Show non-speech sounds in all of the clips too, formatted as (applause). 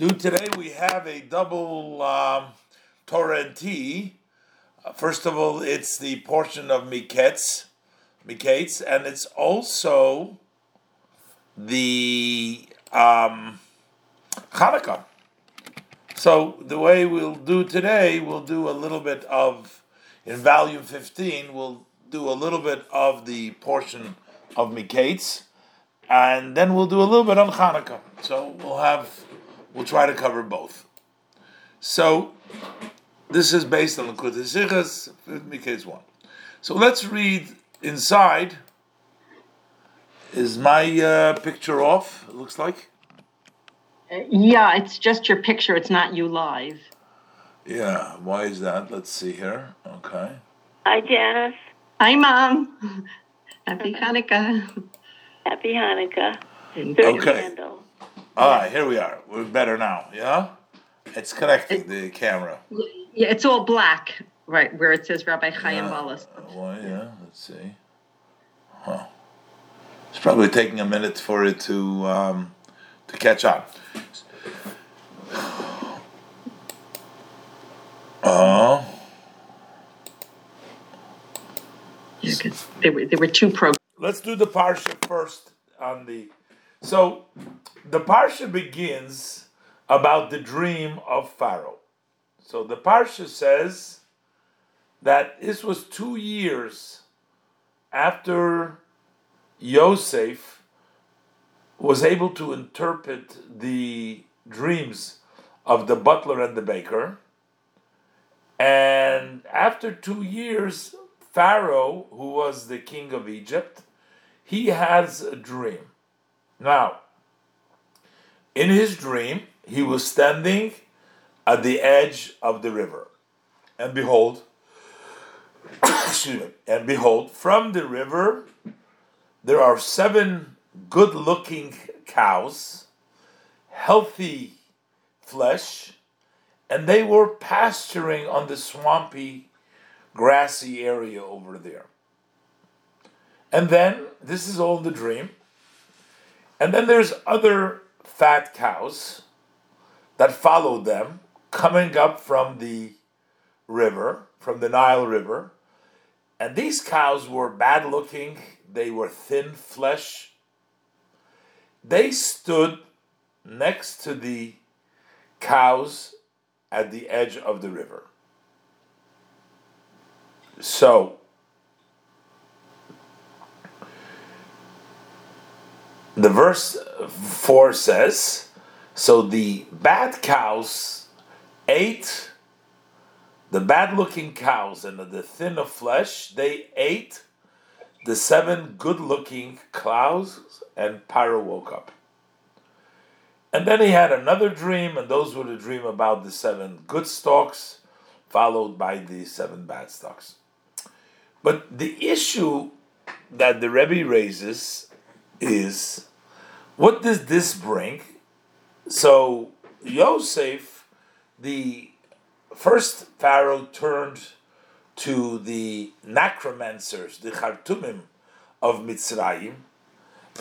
do today, we have a double um, Torah tea. Uh, first of all, it's the portion of Miketz, Miketz, and it's also the um, Hanukkah. So the way we'll do today, we'll do a little bit of, in volume 15, we'll do a little bit of the portion of Miketz, and then we'll do a little bit on Hanukkah. So we'll have, we'll try to cover both. So this is based on the Kutesichas, Miketz 1. So let's read inside. Is my uh, picture off? It looks like. Uh, Yeah, it's just your picture. It's not you live. Yeah. Why is that? Let's see here. Okay. Hi, Janice. Hi, Mom. (laughs) Happy Hanukkah. Happy Hanukkah. Third Okay. candle. All right. Here we are. We're better now. Yeah. It's connecting the camera. Yeah, it's all black, right, where it says Rabbi Chaim Yeah. Wallace. Well, yeah. Let's see. Huh. It's probably taking a minute for it to um, to catch on. Oh. Yeah, there were, there were two programs. let's do the parsha first on the so the parsha begins about the dream of pharaoh so the parsha says that this was two years after yosef was able to interpret the dreams of the butler and the baker and after two years, Pharaoh, who was the king of Egypt, he has a dream. Now, in his dream, he was standing at the edge of the river. And behold, (coughs) excuse me, and behold, from the river there are seven good looking cows, healthy flesh, and they were pasturing on the swampy, grassy area over there. And then, this is all the dream, and then there's other fat cows that followed them coming up from the river, from the Nile River. And these cows were bad looking, they were thin flesh. They stood next to the cows at the edge of the river. So, the verse 4 says So the bad cows ate, the bad looking cows and the thin of flesh, they ate the seven good looking cows, and Paro woke up. And then he had another dream, and those were the dream about the seven good stalks, followed by the seven bad stalks. But the issue that the Rebbe raises is what does this bring? So Yosef, the first Pharaoh, turned to the necromancers, the Khartoumim of Mitzrayim,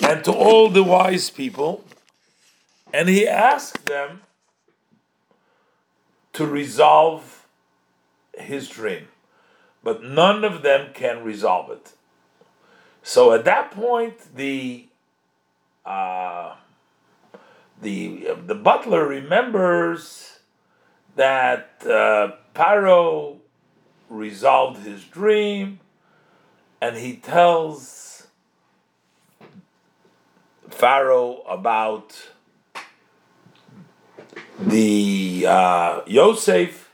and to all the wise people, and he asked them to resolve his dream, but none of them can resolve it. So at that point, the uh, the the butler remembers that uh, Paro resolved his dream, and he tells Pharaoh about the uh, Yosef.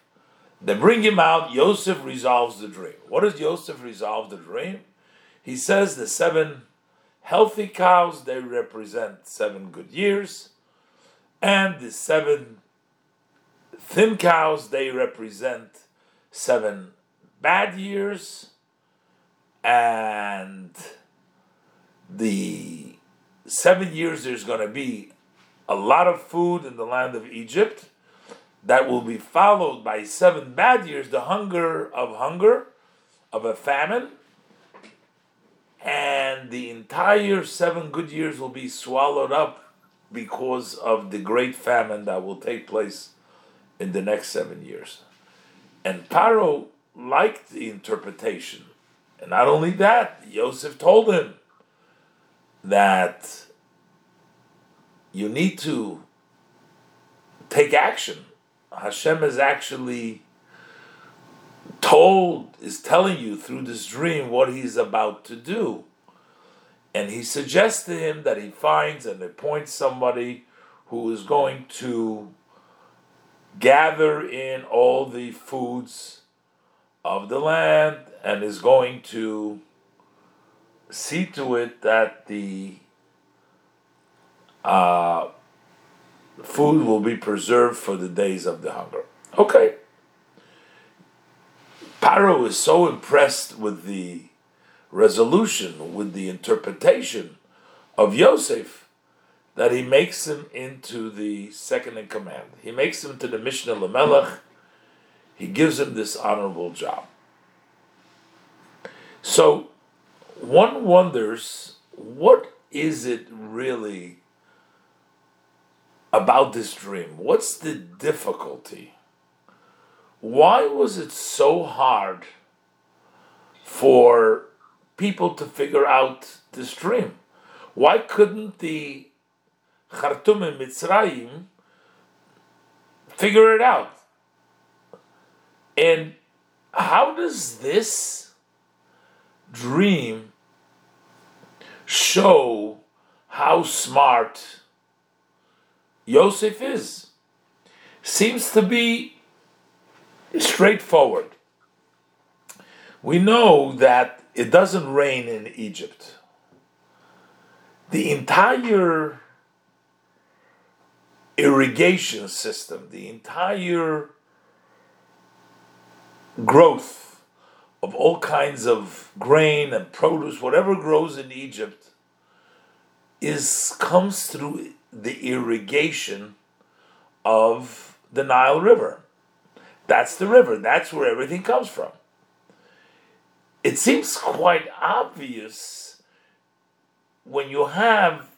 They bring him out. Yosef resolves the dream. What does Yosef resolve the dream? He says the seven healthy cows they represent seven good years, and the seven thin cows they represent seven bad years, and the seven years there's going to be a lot of food in the land of Egypt that will be followed by seven bad years, the hunger of hunger, of a famine, and the entire seven good years will be swallowed up because of the great famine that will take place in the next seven years. And Paro liked the interpretation. And not only that, Yosef told him that you need to take action. Hashem is actually told, is telling you through this dream what he's about to do. And he suggests to him that he finds and appoints somebody who is going to gather in all the foods of the land and is going to see to it that the uh, food will be preserved for the days of the hunger. Okay. Paro is so impressed with the resolution, with the interpretation of Yosef, that he makes him into the second in command. He makes him to the Mishneh Lamelech. He gives him this honorable job. So one wonders what is it really about this dream? What's the difficulty? Why was it so hard for people to figure out this dream? Why couldn't the Khartoum and Mitzrayim figure it out? And how does this dream show how smart Yosef is? Seems to be straightforward. We know that it doesn't rain in Egypt. The entire irrigation system, the entire growth of all kinds of grain and produce, whatever grows in Egypt, is comes through the irrigation of the Nile River. That's the river. That's where everything comes from. It seems quite obvious when you have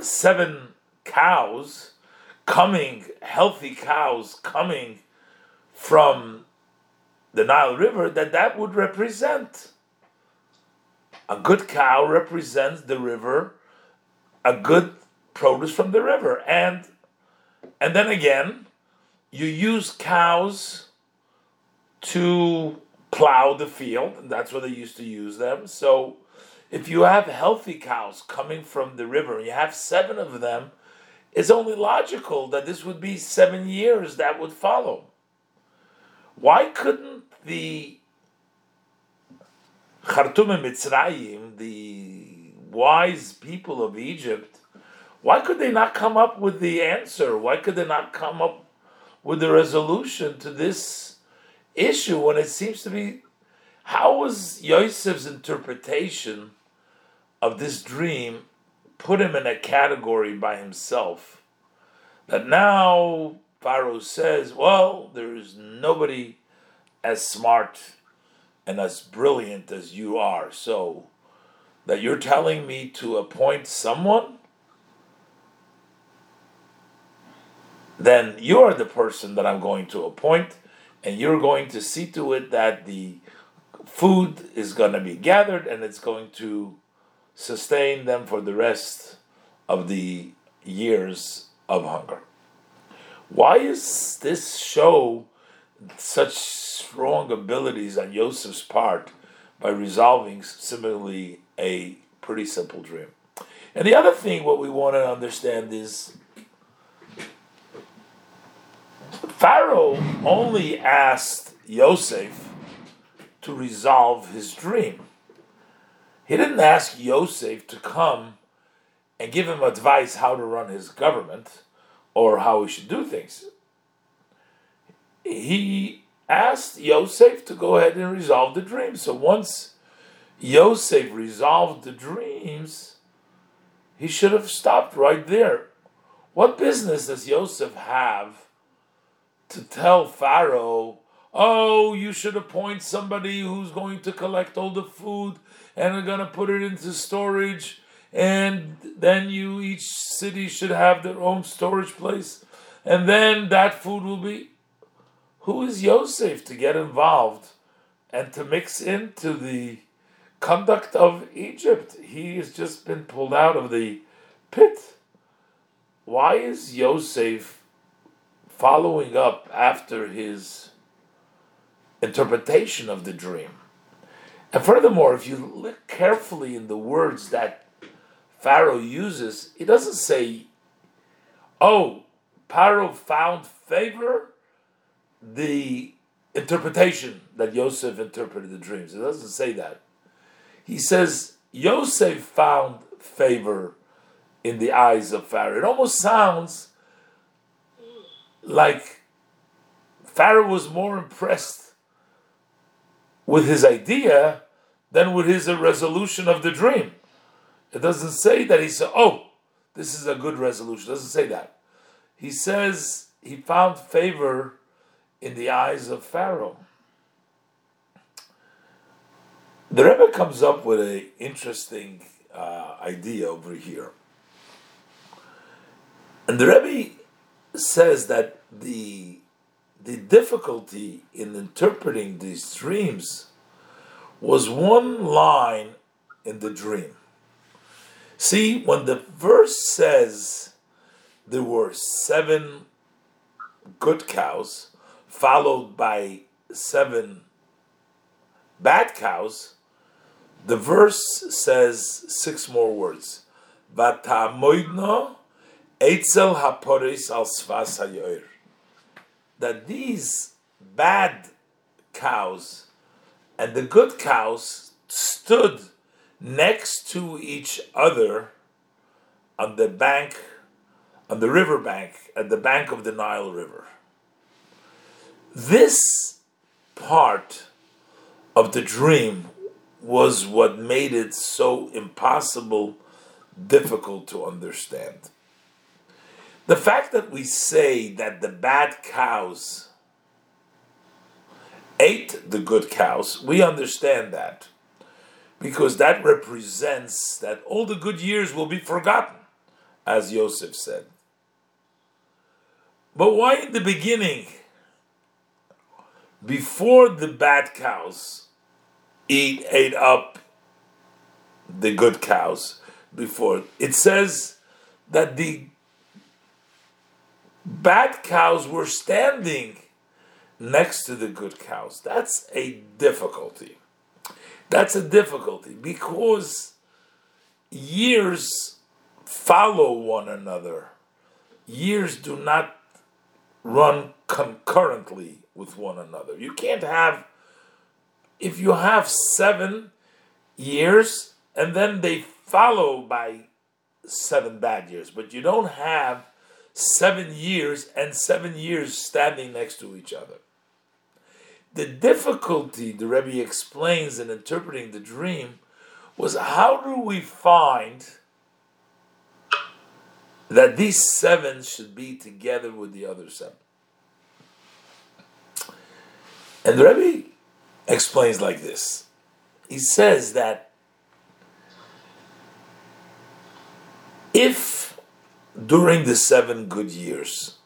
seven cows coming, healthy cows coming from the Nile River, that that would represent a good cow represents the river, a good produce from the river, and and then again, you use cows to plow the field, and that's where they used to use them. So, if you have healthy cows coming from the river, you have seven of them, it's only logical that this would be seven years that would follow. Why couldn't the Khartoum Mitzrayim, the wise people of Egypt, why could they not come up with the answer? Why could they not come up with the resolution to this issue when it seems to be how was Yosef's interpretation of this dream put him in a category by himself? That now Pharaoh says, well, there's nobody as smart and as brilliant as you are. So that you're telling me to appoint someone then you're the person that I'm going to appoint, and you're going to see to it that the food is going to be gathered and it's going to sustain them for the rest of the years of hunger. Why is this show such strong abilities on Yosef's part by resolving similarly a pretty simple dream? And the other thing, what we want to understand is Pharaoh only asked Yosef to resolve his dream. He didn't ask Yosef to come and give him advice how to run his government or how he should do things. He asked Yosef to go ahead and resolve the dream. So once Yosef resolved the dreams, he should have stopped right there. What business does Yosef have to tell Pharaoh, oh, you should appoint somebody who's going to collect all the food and are going to put it into storage and then you each city should have their own storage place, and then that food will be. Who is Yosef to get involved and to mix into the conduct of Egypt? He has just been pulled out of the pit. Why is Yosef following up after his interpretation of the dream? And furthermore, if you look carefully in the words that Pharaoh uses, he doesn't say, oh, Pharaoh found favor, the interpretation that Yosef interpreted the dreams. It doesn't say that. He says, Yosef found favor in the eyes of Pharaoh. It almost sounds like Pharaoh was more impressed with his idea than with his resolution of the dream. It doesn't say that he said, "Oh, this is a good resolution." It doesn't say that. He says he found favor in the eyes of Pharaoh. The Rebbe comes up with an interesting uh, idea over here, and the Rebbe says that the the difficulty in interpreting these dreams was one line in the dream. See, when the verse says there were seven good cows, followed by seven bad cows, the verse says six more words. Etzel haporis al svas hayoir. That these bad cows and the good cows stood next to each other on the bank, on the river bank, at the bank of the Nile River. This part of the dream was what made it so impossible, difficult to understand. The fact that we say that the bad cows ate the good cows, we understand that because that represents that all the good years will be forgotten, as Yosef said. But why in the beginning, before the bad cows eat ate up the good cows, before it says that the bad cows were standing next to the good cows. That's a difficulty. That's a difficulty because years follow one another. Years do not run concurrently with one another. You can't have, if you have seven years and then they follow by seven bad years, but you don't have seven years and seven years standing next to each other. The difficulty the Rebbe explains in interpreting the dream was how do we find that these seven should be together with the other seven? And the Rebbe explains like this. He says that if during the seven good years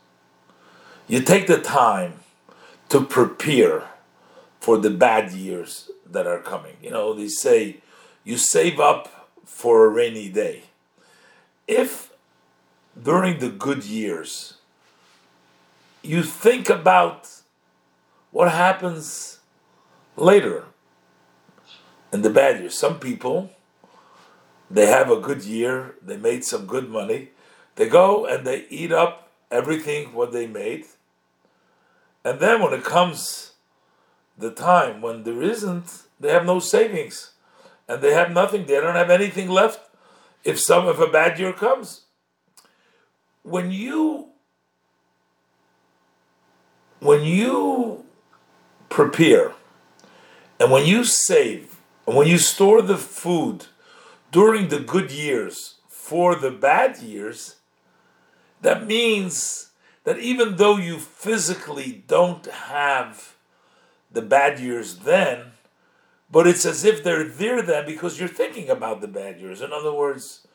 you take the time to prepare for the bad years that are coming. You know, they say you save up for a rainy day. If during the good years you think about what happens later in the bad years, some people they have a good year, they made some good money, they go and they eat up everything what they made, and then when it comes the time when there isn't, they have no savings, and they have nothing. They don't have anything left. If some of a bad year comes, when you when you prepare and when you save and when you store the food during the good years for the bad years, that means that even though you physically don't have the bad years then, but it's as if they're there then because you're thinking about the bad years. In other words,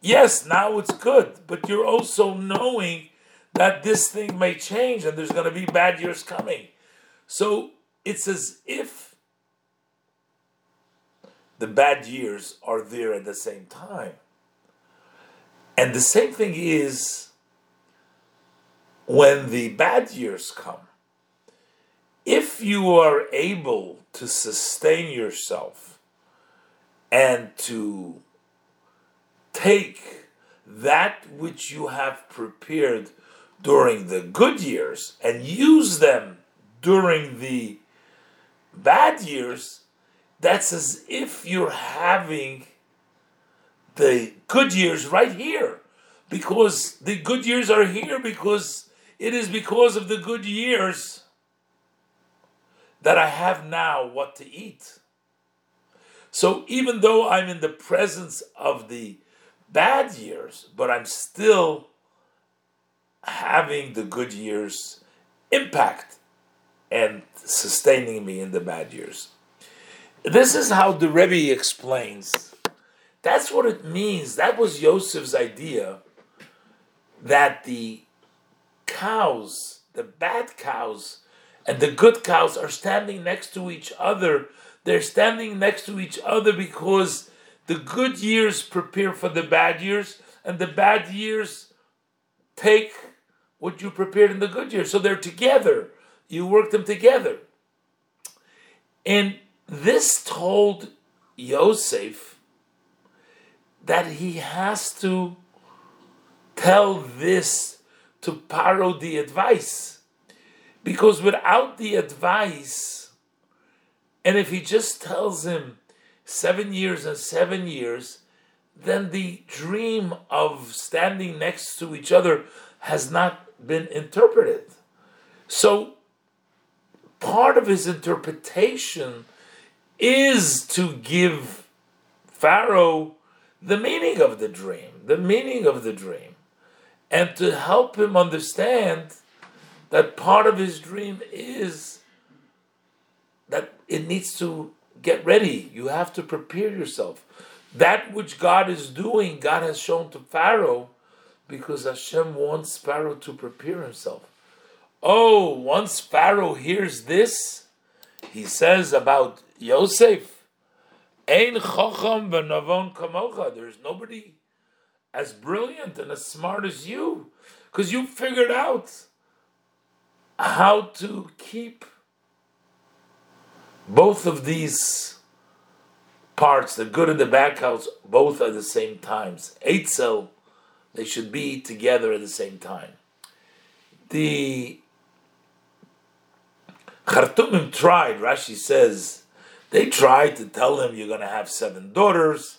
yes, now it's good, but you're also knowing that this thing may change and there's going to be bad years coming. So it's as if the bad years are there at the same time. And the same thing is when the bad years come. If you are able to sustain yourself and to take that which you have prepared during the good years and use them during the bad years, that's as if you're having the good years right here. Because the good years are here because it is because of the good years that I have now what to eat. So even though I'm in the presence of the bad years, but I'm still having the good years impact and sustaining me in the bad years. This is how the Rebbe explains. That's what it means. That was Yosef's idea that the cows, the bad cows, and the good cows are standing next to each other. They're standing next to each other because the good years prepare for the bad years, and the bad years take what you prepared in the good years. So they're together. You work them together. And this told Yosef that he has to tell this to Paro the advice. Because without the advice, and if he just tells him seven years and seven years, then the dream of standing next to each other has not been interpreted. So, part of his interpretation is to give Pharaoh the meaning of the dream, the meaning of the dream, and to help him understand that part of his dream is that it needs to get ready. You have to prepare yourself. That which God is doing, God has shown to Pharaoh because Hashem wants Pharaoh to prepare himself. Oh, once Pharaoh hears this, he says about Yosef, Ein chacham v'navon kamocha. There's nobody as brilliant and as smart as you, because you figured out how to keep both of these parts, the good and the bad cows, both at the same times. Eitzel, they should be together at the same time. The Khartoumim tried, Rashi says, they tried to tell him you're going to have seven daughters,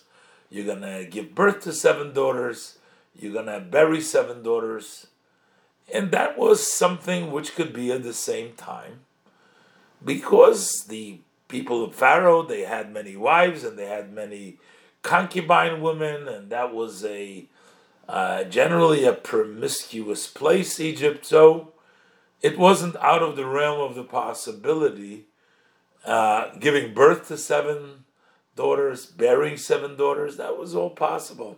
you're going to give birth to seven daughters, you're going to bury seven daughters. And that was something which could be at the same time because the people of Pharaoh, they had many wives and they had many concubine women, and that was a uh, generally a promiscuous place, Egypt. So it wasn't out of the realm of the possibility uh, giving birth to seven daughters, bearing seven daughters. That was all possible,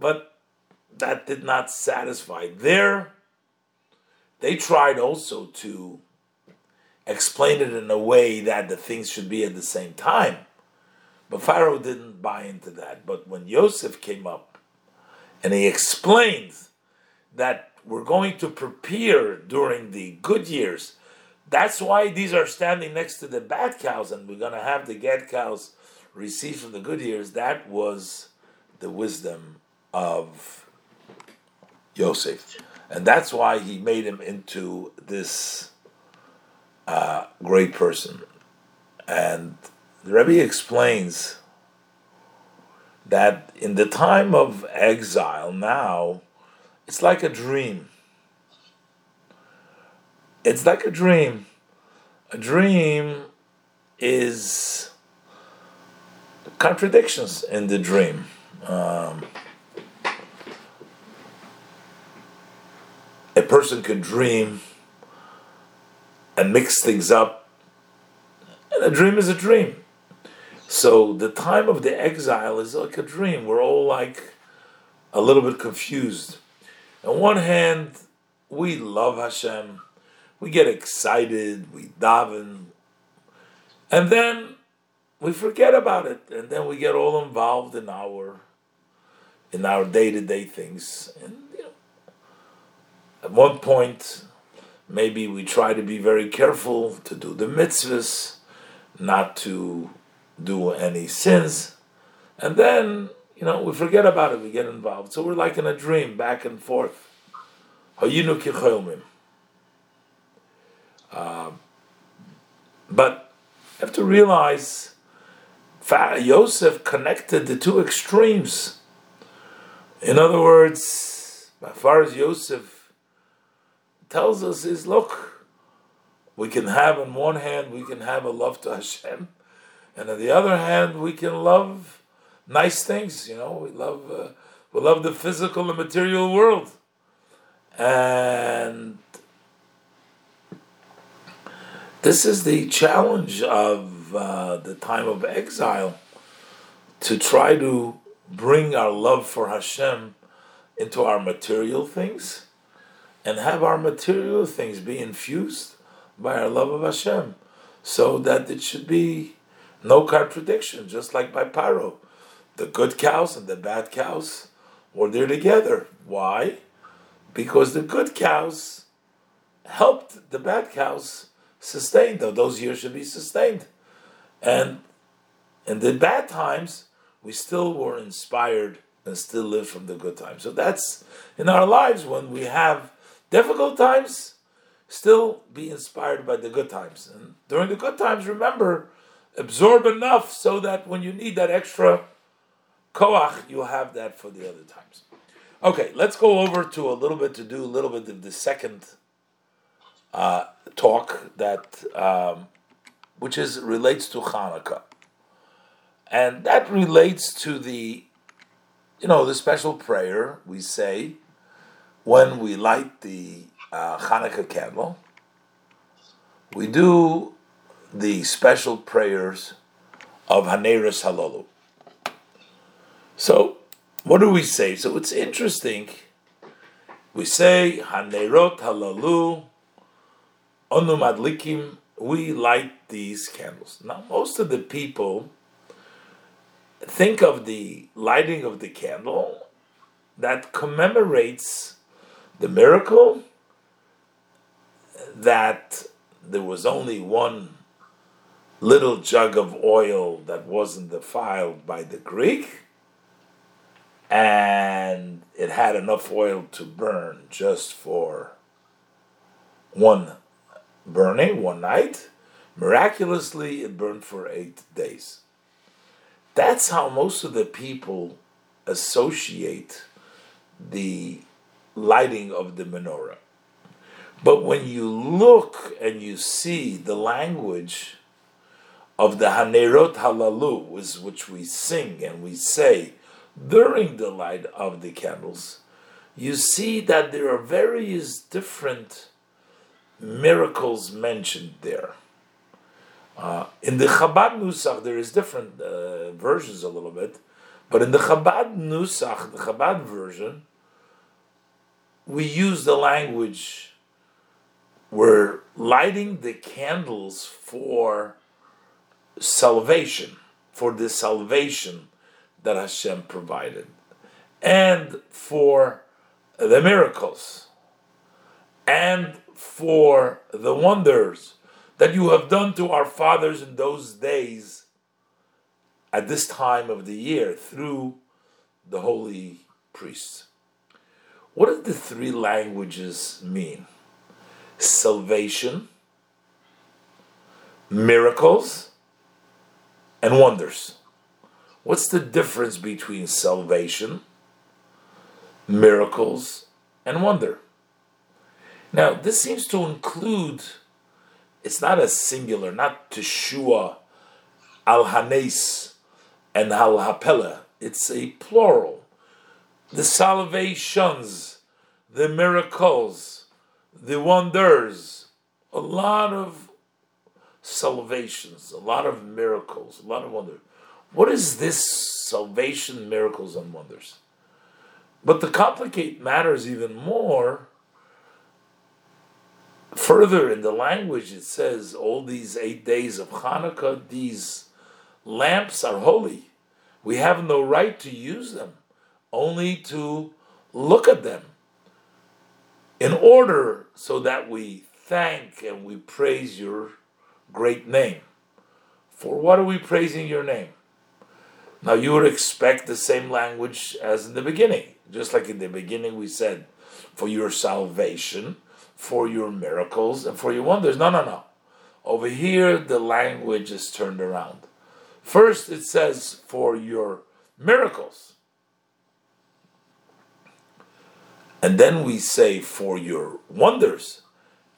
but that did not satisfy. There, they tried also to explain it in a way that the things should be at the same time. But Pharaoh didn't buy into that. But when Yosef came up and he explained that we're going to prepare during the good years, that's why these are standing next to the bad cows, and we're going to have the bad cows receive from the good years. That was the wisdom of Yosef. And that's why he made him into this uh, great person. And the Rebbe explains that in the time of exile now, it's like a dream. It's like a dream. A dream is contradictions in the dream. Um, a person could dream and mix things up. And a dream is a dream. So the time of the exile is like a dream. We're all like a little bit confused. On one hand, we love Hashem, we get excited, we daven, and then we forget about it, and then we get all involved in our in our day to day things. And you know, at one point, maybe we try to be very careful to do the mitzvahs, not to do any sins, and then you know we forget about it. We get involved, so we're like in a dream, back and forth. Uh, but you have to realize Yosef connected the two extremes. In other words, as far as Yosef tells us is look, we can have on one hand we can have a love to Hashem, and on the other hand we can love nice things. You know, we love uh, we love the physical and material world, and this is the challenge of uh, the time of exile to try to bring our love for Hashem into our material things and have our material things be infused by our love of Hashem so that it should be no contradiction, just like by Paro. The good cows and the bad cows were there together. Why? Because the good cows helped the bad cows sustain, though those years should be sustained. And in the bad times, we still were inspired and still live from the good times. So that's in our lives when we have difficult times, still be inspired by the good times. And during the good times, remember, absorb enough so that when you need that extra koach, you'll have that for the other times. Okay, let's go over to a little bit to do a little bit of the second uh, talk that um, which is relates to Hanukkah, and that relates to the you know the special prayer we say when we light the uh, Hanukkah candle. We do the special prayers of Haneris Halalu. So, what do we say? So it's interesting. We say Hanerot Halalu Onu Madlikim. We light these candles. Now, most of the people think of the lighting of the candle that commemorates the miracle that there was only one little jug of oil that wasn't defiled by the Greek, and it had enough oil to burn just for one burning, one night. Miraculously, it burned for eight days. That's how most of the people associate the lighting of the menorah. But when you look and you see the language of the Hanerot Halalu, which we sing and we say during the light of the candles, you see that there are various different miracles mentioned there. Uh, in the Chabad Nusach, there is different uh, versions a little bit, but in the Chabad Nusach, the Chabad version, we use the language we're lighting the candles for salvation, for the salvation that Hashem provided, and for the miracles, and for the wonders that you have done to our fathers in those days at this time of the year through the holy priests. What do the three languages mean? Salvation, miracles, and wonders. What's the difference between salvation, miracles, and wonder? Now, this seems to include, it's not a singular, not Teshua, Al Hanes, and Al Hapela. It's a plural. The salvations, the miracles, the wonders, a lot of salvations, a lot of miracles, a lot of wonders. What is this salvation, miracles, and wonders? But to complicate matters even more, further in the language it says all these eight days of Hanukkah, these lamps are holy. We have no right to use them, only to look at them in order so that we thank and we praise your great name. For what are we praising your name? Now you would expect the same language as in the beginning. Just like in the beginning we said, for your salvation, for your miracles, and for your wonders. No, no, no. Over here the language is turned around. First it says for your miracles. And then we say for your wonders.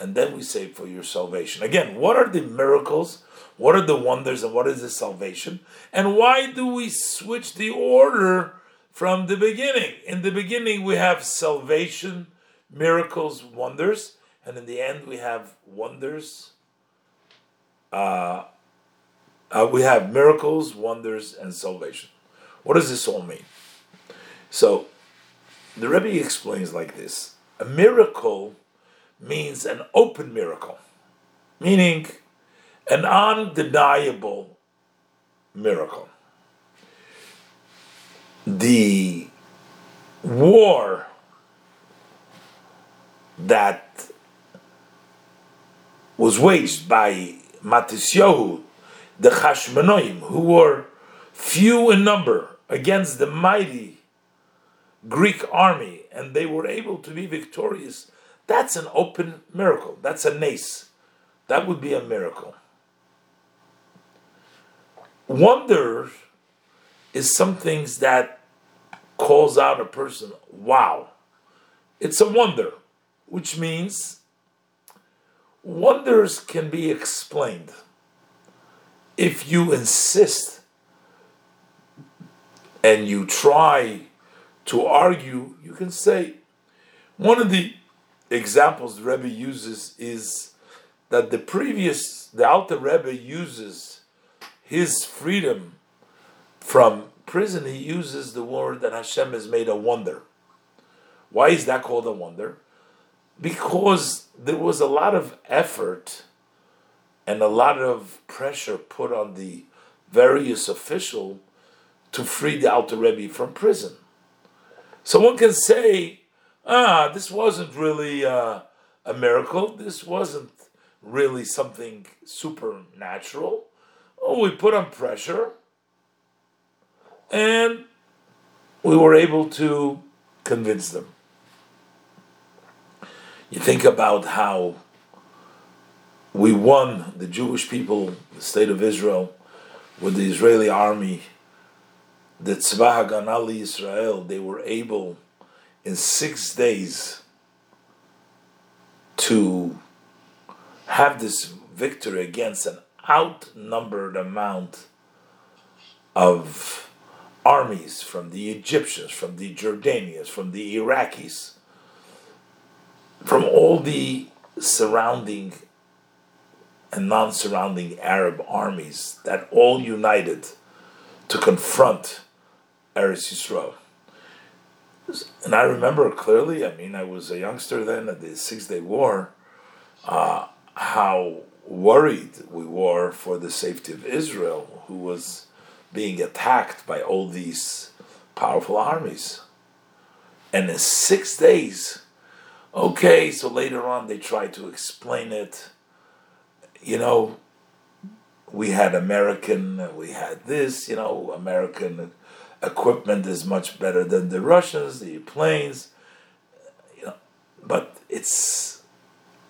And then we say for your salvation. Again, what are the miracles? What are the wonders? And what is the salvation? And why do we switch the order from the beginning? In the beginning, we have salvation, miracles, wonders. And in the end, we have wonders. Uh, uh, we have miracles, wonders, and salvation. What does this all mean? So, the Rebbe explains like this: a miracle means an open miracle, meaning an undeniable miracle. The war that was waged by Matisyahu, the Chashmonoim, who were few in number against the mighty Greek army, and they were able to be victorious. That's an open miracle. That's a nace. That would be a miracle. Wonder is some things that calls out a person, wow. It's a wonder, which means wonders can be explained if you insist and you try to argue, you can say one of the examples the Rebbe uses is that the previous, the Alter Rebbe uses his freedom from prison, he uses the word that Hashem has made a wonder. Why is that called a wonder? Because there was a lot of effort and a lot of pressure put on the various official to free the Alter Rebbe from prison. So one can say, ah, this wasn't really uh, a miracle. This wasn't really something supernatural. Oh, we put on pressure and we were able to convince them. You think about how we won the Jewish people, the state of Israel, with the Israeli army, the Tzvah Haganah Israel, they were able in six days to have this victory against an outnumbered amount of armies from the Egyptians, from the Jordanians, from the Iraqis, from all the surrounding and non surrounding Arab armies that all united to confront Eretz Yisrael. And I remember clearly, I mean, I was a youngster then at the Six Day War, uh, how worried we were for the safety of Israel, who was being attacked by all these powerful armies. And in six days, okay, so later on they tried to explain it. You know, we had American, we had this, you know, American equipment is much better than the Russians, the planes, you know, but it's,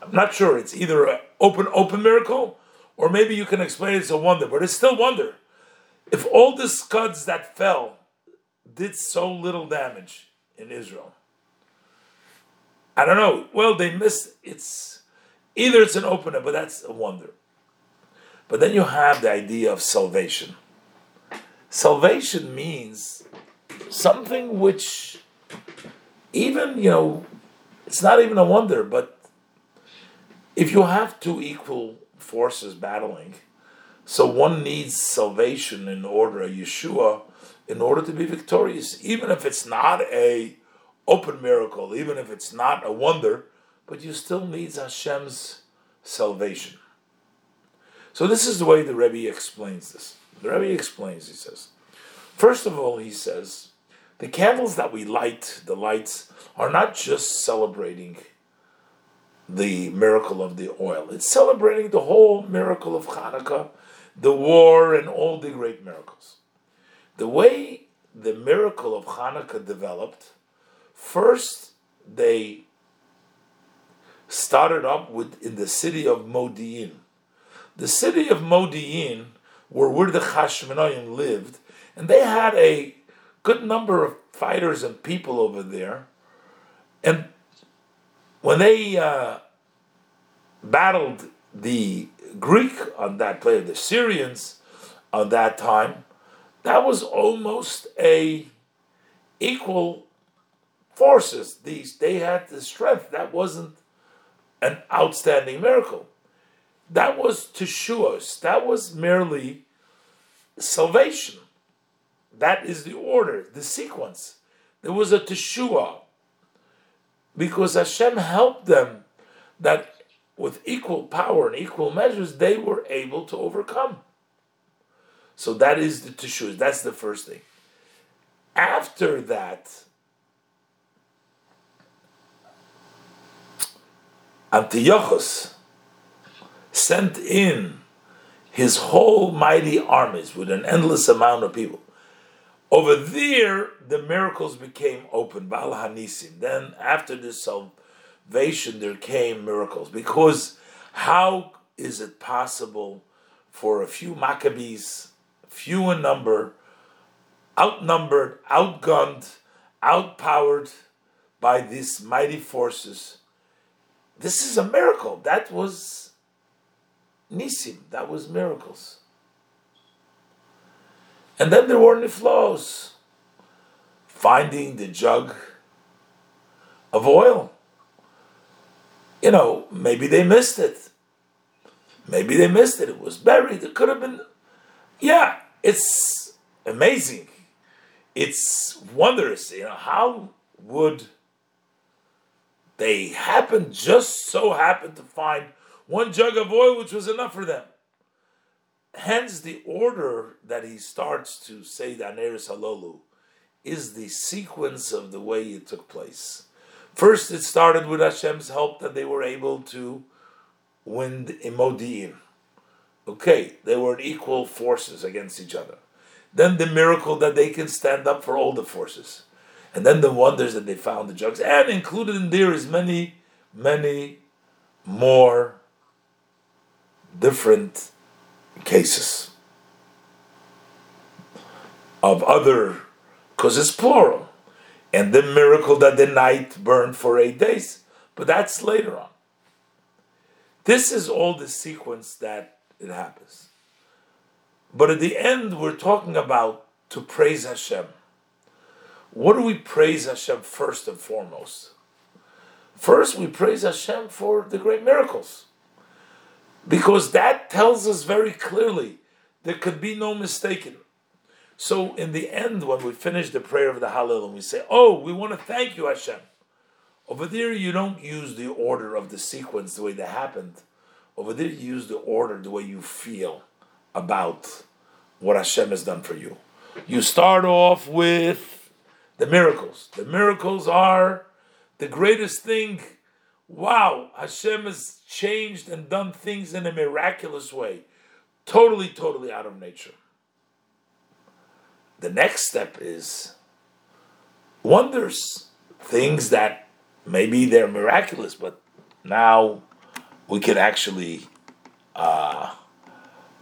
I'm not sure, it's either an open, open miracle, or maybe you can explain it's a wonder, but it's still wonder. If all the scuds that fell did so little damage in Israel, I don't know. Well, they missed. It's either it's an opener, but that's a wonder. But then you have the idea of salvation. Salvation means something which, even you know, it's not even a wonder. But if you have two equal forces battling, so one needs salvation in order, a Yeshua, in order to be victorious, even if it's not a open miracle, even if it's not a wonder, but you still need Hashem's salvation. So this is the way the Rebbe explains this. The Rebbe explains, he says, first of all, he says, the candles that we light, the lights, are not just celebrating the miracle of the oil. It's celebrating the whole miracle of Hanukkah, the war, and all the great miracles. The way the miracle of Hanukkah developed, first they started up with in the city of Modi'in. The city of Modi'in, where, where the Hashmonaim lived, and they had a good number of fighters and people over there. And when they uh, battled the Greek on that place, the Syrians on that time, that was almost a equal forces. These they had the strength. That wasn't an outstanding miracle. That was teshuos. That was merely salvation. That is the order, the sequence. There was a teshua because Hashem helped them that with equal power and equal measures they were able to overcome. So that is the teshua. That's the first thing. After that, Antiochus sent in his whole mighty armies with an endless amount of people. Over there, the miracles became open, Baal Hanisim. Then, after the salvation, there came miracles. Because how is it possible for a few Maccabees, few in number, outnumbered, outgunned, outpowered by these mighty forces? This is a miracle. That was Nisim. That was miracles. And then there were niflos, finding the jug of oil. You know, maybe they missed it. Maybe they missed it. It was buried. It could have been. Yeah, it's amazing. It's wondrous. You know, how would they happen, just so happened to find one jug of oil which was enough for them? Hence, the order that he starts to say the Aneris Halolu is the sequence of the way it took place. First, it started with Hashem's help that they were able to win Imodi'in. Okay, they were equal forces against each other. Then the miracle that they can stand up for all the forces. And then the wonders that they found the jugs. And included in there is many, many more different cases of other, because it's plural, and the miracle that the night burned for eight days, but that's later on. This is all the sequence that it happens. But at the end, we're talking about to praise Hashem. What do we praise Hashem first and foremost? First, we praise Hashem for the great miracles because that tells us very clearly there could be no mistaking. So, in the end, when we finish the prayer of the Hallel and we say, Oh, we want to thank you, Hashem. Over there, you don't use the order of the sequence the way that happened. Over there, you use the order the way you feel about what Hashem has done for you. You start off with the miracles. The miracles are the greatest thing wow, Hashem has changed and done things in a miraculous way, totally, totally out of nature. The next step is wonders, things that maybe they're miraculous, but now we can actually uh,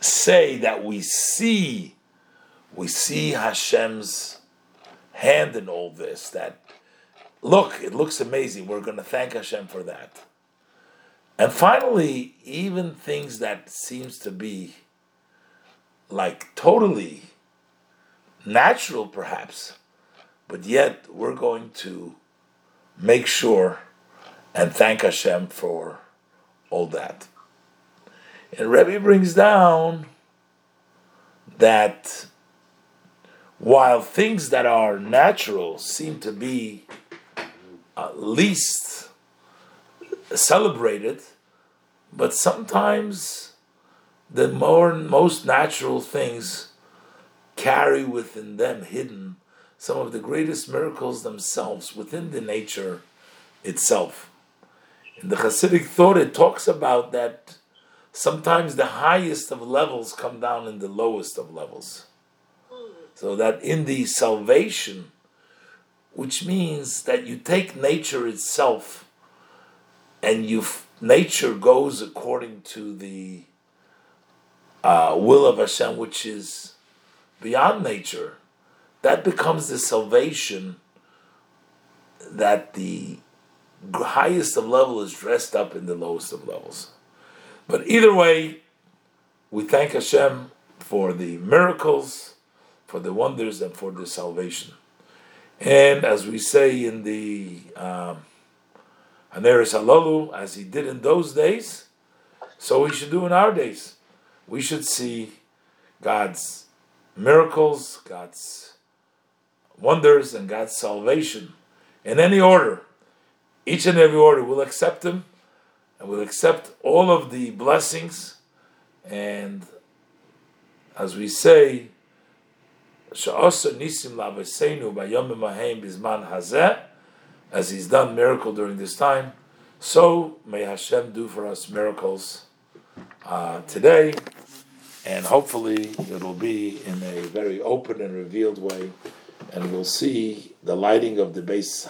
say that we see, we see Hashem's hand in all this. That look, it looks amazing. We're going to thank Hashem for that. And finally, even things that seems to be like totally natural, perhaps, but yet we're going to make sure and thank Hashem for all that. And Rebbe brings down that while things that are natural seem to be uh, least celebrated, but sometimes the more most natural things carry within them hidden some of the greatest miracles themselves within the nature itself. In the Hasidic thought, it talks about that sometimes the highest of levels come down in the lowest of levels. So that in the salvation, which means that you take nature itself and you nature goes according to the uh, will of Hashem, which is beyond nature, that becomes the salvation that the highest of level is dressed up in the lowest of levels. But either way, we thank Hashem for the miracles, for the wonders, and for the salvation. And as we say in the um, Haneris Halalu, as he did in those days, so we should do in our days. We should see God's miracles, God's wonders, and God's salvation in any order each and every order will accept them and will accept all of the blessings. And as we say, as he's done miracle during this time, so may Hashem do for us miracles uh, today, and hopefully it'll be in a very open and revealed way, and we'll see the lighting of the base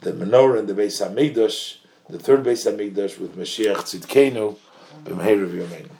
the menorah and the Beis Hamikdash, the third Beis Hamikdash with Mashiach Tzidkenu, b'mheir of Yomeinu.